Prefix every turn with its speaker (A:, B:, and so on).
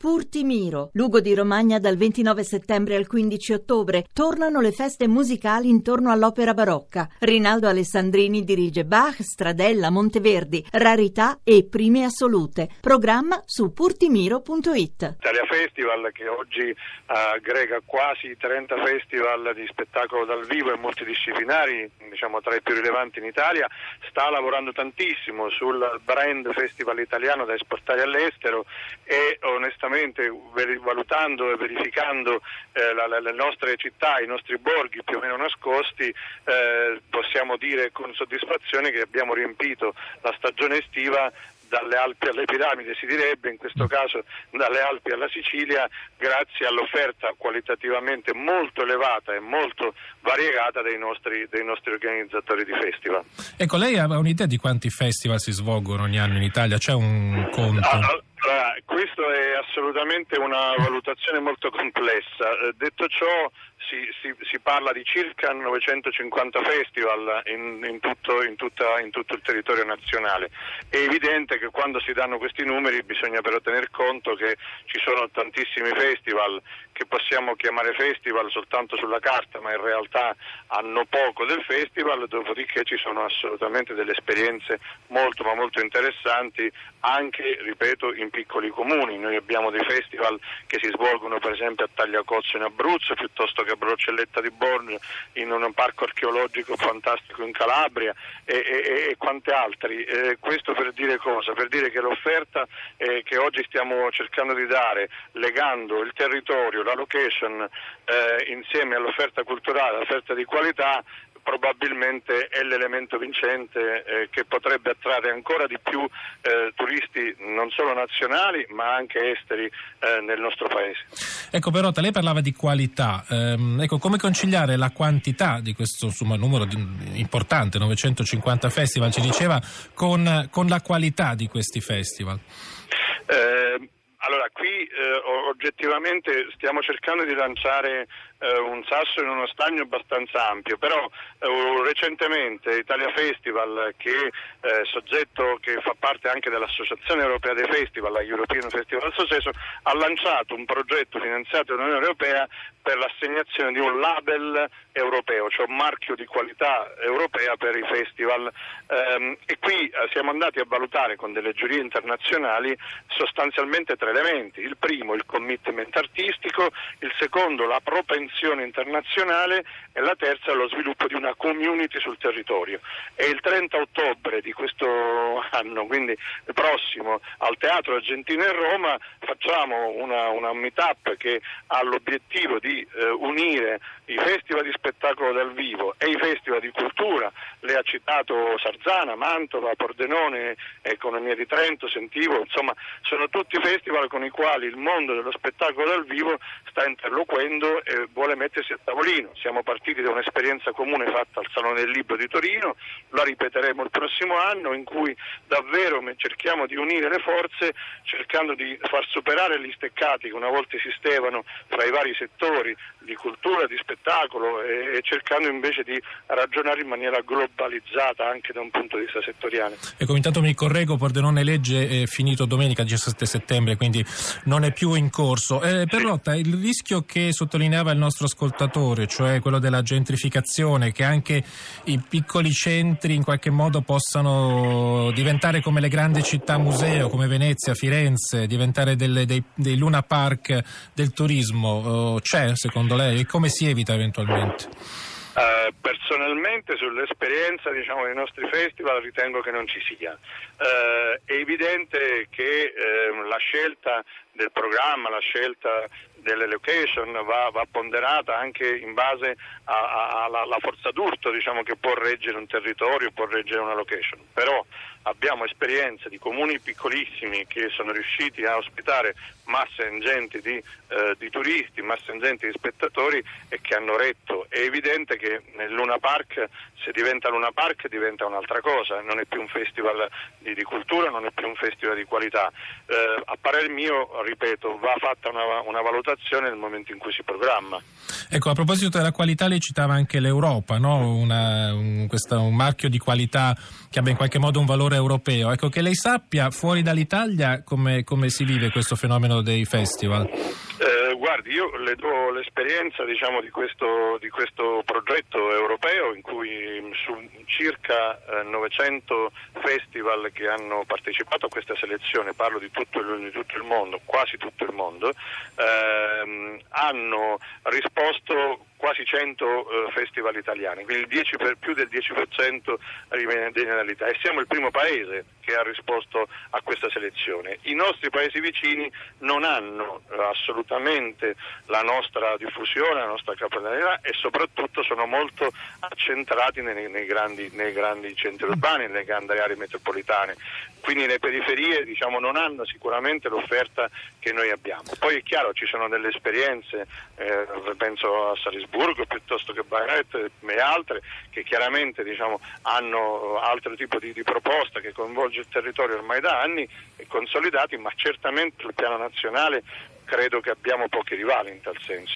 A: Purtimiro, Lugo di Romagna dal 29 settembre al 15 ottobre. Tornano le feste musicali intorno all'opera barocca. Rinaldo Alessandrini dirige Bach, Stradella, Monteverdi, Rarità e Prime Assolute. Programma su purtimiro.it.
B: Italia Festival che oggi aggrega quasi 30 festival di spettacolo dal vivo e multidisciplinari, diciamo tra i più rilevanti in Italia, sta lavorando tantissimo sul brand festival italiano da esportare all'estero e onestamente sicuramente valutando e verificando eh, la, la, le nostre città, i nostri borghi più o meno nascosti, eh, possiamo dire con soddisfazione che abbiamo riempito la stagione estiva dalle Alpi alle piramidi si direbbe, in questo caso dalle Alpi alla Sicilia, grazie all'offerta qualitativamente molto elevata e molto variegata dei nostri, dei nostri organizzatori di festival.
C: Ecco, lei ha un'idea di quanti festival si svolgono ogni anno in Italia? C'è un conto?
B: Allora, questo è assolutamente una valutazione molto complessa. Eh, detto ciò, si, si, si, parla di circa 950 festival in, in, tutto, in, tutta, in, tutto, il territorio nazionale. È evidente che quando si danno questi numeri bisogna però tener conto che ci sono tantissimi festival che possiamo chiamare festival soltanto sulla carta, ma in realtà hanno poco del festival, dopodiché ci sono assolutamente delle esperienze molto ma molto interessanti anche, ripeto, in piccoli comuni. Noi abbiamo dei festival che si svolgono per esempio a Tagliacozzo in Abruzzo, piuttosto che Brocelletta di Borgio, in un parco archeologico fantastico in Calabria e, e, e quante altri. Eh, questo per dire cosa? Per dire che l'offerta eh, che oggi stiamo cercando di dare, legando il territorio, la location eh, insieme all'offerta culturale, all'offerta di qualità probabilmente è l'elemento vincente eh, che potrebbe attrarre ancora di più eh, turisti non solo nazionali ma anche esteri eh, nel nostro paese.
C: Ecco Perotta, lei parlava di qualità, ehm, ecco, come conciliare la quantità di questo insomma, numero di, importante, 950 festival ci diceva, con, con la qualità di questi festival?
B: Allora, qui eh, oggettivamente stiamo cercando di lanciare eh, un sasso in uno stagno abbastanza ampio, però eh, recentemente Italia Festival, che è eh, soggetto che fa parte anche dell'Associazione Europea dei Festival, la European Festival Association, ha lanciato un progetto finanziato dall'Unione Europea per l'assegnazione di un label europeo, cioè un marchio di qualità europea per i festival. Ehm, e qui eh, siamo andati a valutare con delle giurie internazionali sostanzialmente tre elementi, il primo il commitment artistico, il secondo la propensione internazionale e la terza lo sviluppo di una community sul territorio. E il 30 ottobre di questo anno, quindi prossimo, al Teatro Argentino in Roma facciamo una, una meetup che ha l'obiettivo di eh, unire i festival di spettacolo dal vivo e i festival di cultura, lei ha citato Sarzana, Mantova, Pordenone, Economia di Trento, Sentivo, insomma sono tutti festival con i quali il mondo dello spettacolo dal vivo sta interloquendo e vuole mettersi a tavolino. Siamo partiti da un'esperienza comune fatta al Salone del Libro di Torino, la ripeteremo il prossimo anno in cui davvero cerchiamo di unire le forze cercando di far superare gli steccati che una volta esistevano fra i vari settori di cultura, di spettacolo e, cercando invece di ragionare in maniera globalizzata anche da un punto di vista settoriale.
C: Ecco, intanto mi correggo, Pordenone legge è finito domenica 17 settembre, quindi non è più in corso. Eh, Perrotta, sì. il rischio che sottolineava il nostro ascoltatore, cioè quello della gentrificazione, che anche i piccoli centri in qualche modo possano diventare come le grandi città museo, come Venezia, Firenze, diventare delle, dei, dei Luna Park del turismo, oh, c'è secondo lei e come si evita eventualmente?
B: Uh, personalmente sull'esperienza diciamo, dei nostri festival ritengo che non ci sia. Uh, è evidente che uh, la scelta del programma, la scelta delle location va, va ponderata anche in base alla forza d'urto diciamo, che può reggere un territorio, può reggere una location. Però abbiamo esperienze di comuni piccolissimi che sono riusciti a ospitare masse ingenti di, eh, di, turisti, masse ingenti di spettatori e che hanno retto. È evidente che nel Luna Park, se diventa Luna Park, diventa un'altra cosa, non è più un festival di, di cultura, non è più un festival di qualità. Eh, a parer mio, ripeto, va fatta una, una, valutazione nel momento in cui si programma.
C: Ecco, a proposito della qualità, lei citava anche l'Europa, no? una, un, questa, un marchio di qualità che abbia in qualche modo un valore europeo. Ecco, che lei sappia, fuori dall'Italia come, come si vive questo fenomeno dei festival?
B: Eh, guardi, io le do l'esperienza diciamo, di, questo, di, questo, progetto europeo in cui su circa eh, 900 festival che hanno partecipato a questa selezione, parlo di tutto il, di tutto il mondo, quasi tutto il mondo, ehm, hanno risposto quasi 100 uh, festival italiani, quindi per, più del 10% viene dall'Italia e siamo il primo paese che ha risposto a questa selezione. I nostri paesi vicini non hanno uh, assolutamente la nostra diffusione, la nostra capacità e soprattutto sono molto accentrati nei, nei, grandi, nei grandi, centri urbani, nelle grandi aree metropolitane. Quindi le periferie diciamo, non hanno sicuramente l'offerta che noi abbiamo. Poi è chiaro ci sono delle esperienze, eh, penso a Salisbury, Strasburgo piuttosto che Bayreuth e altre che chiaramente diciamo, hanno altro tipo di, di, proposta che coinvolge il territorio ormai da anni e consolidati, ma certamente sul piano nazionale credo che abbiamo pochi rivali in tal senso.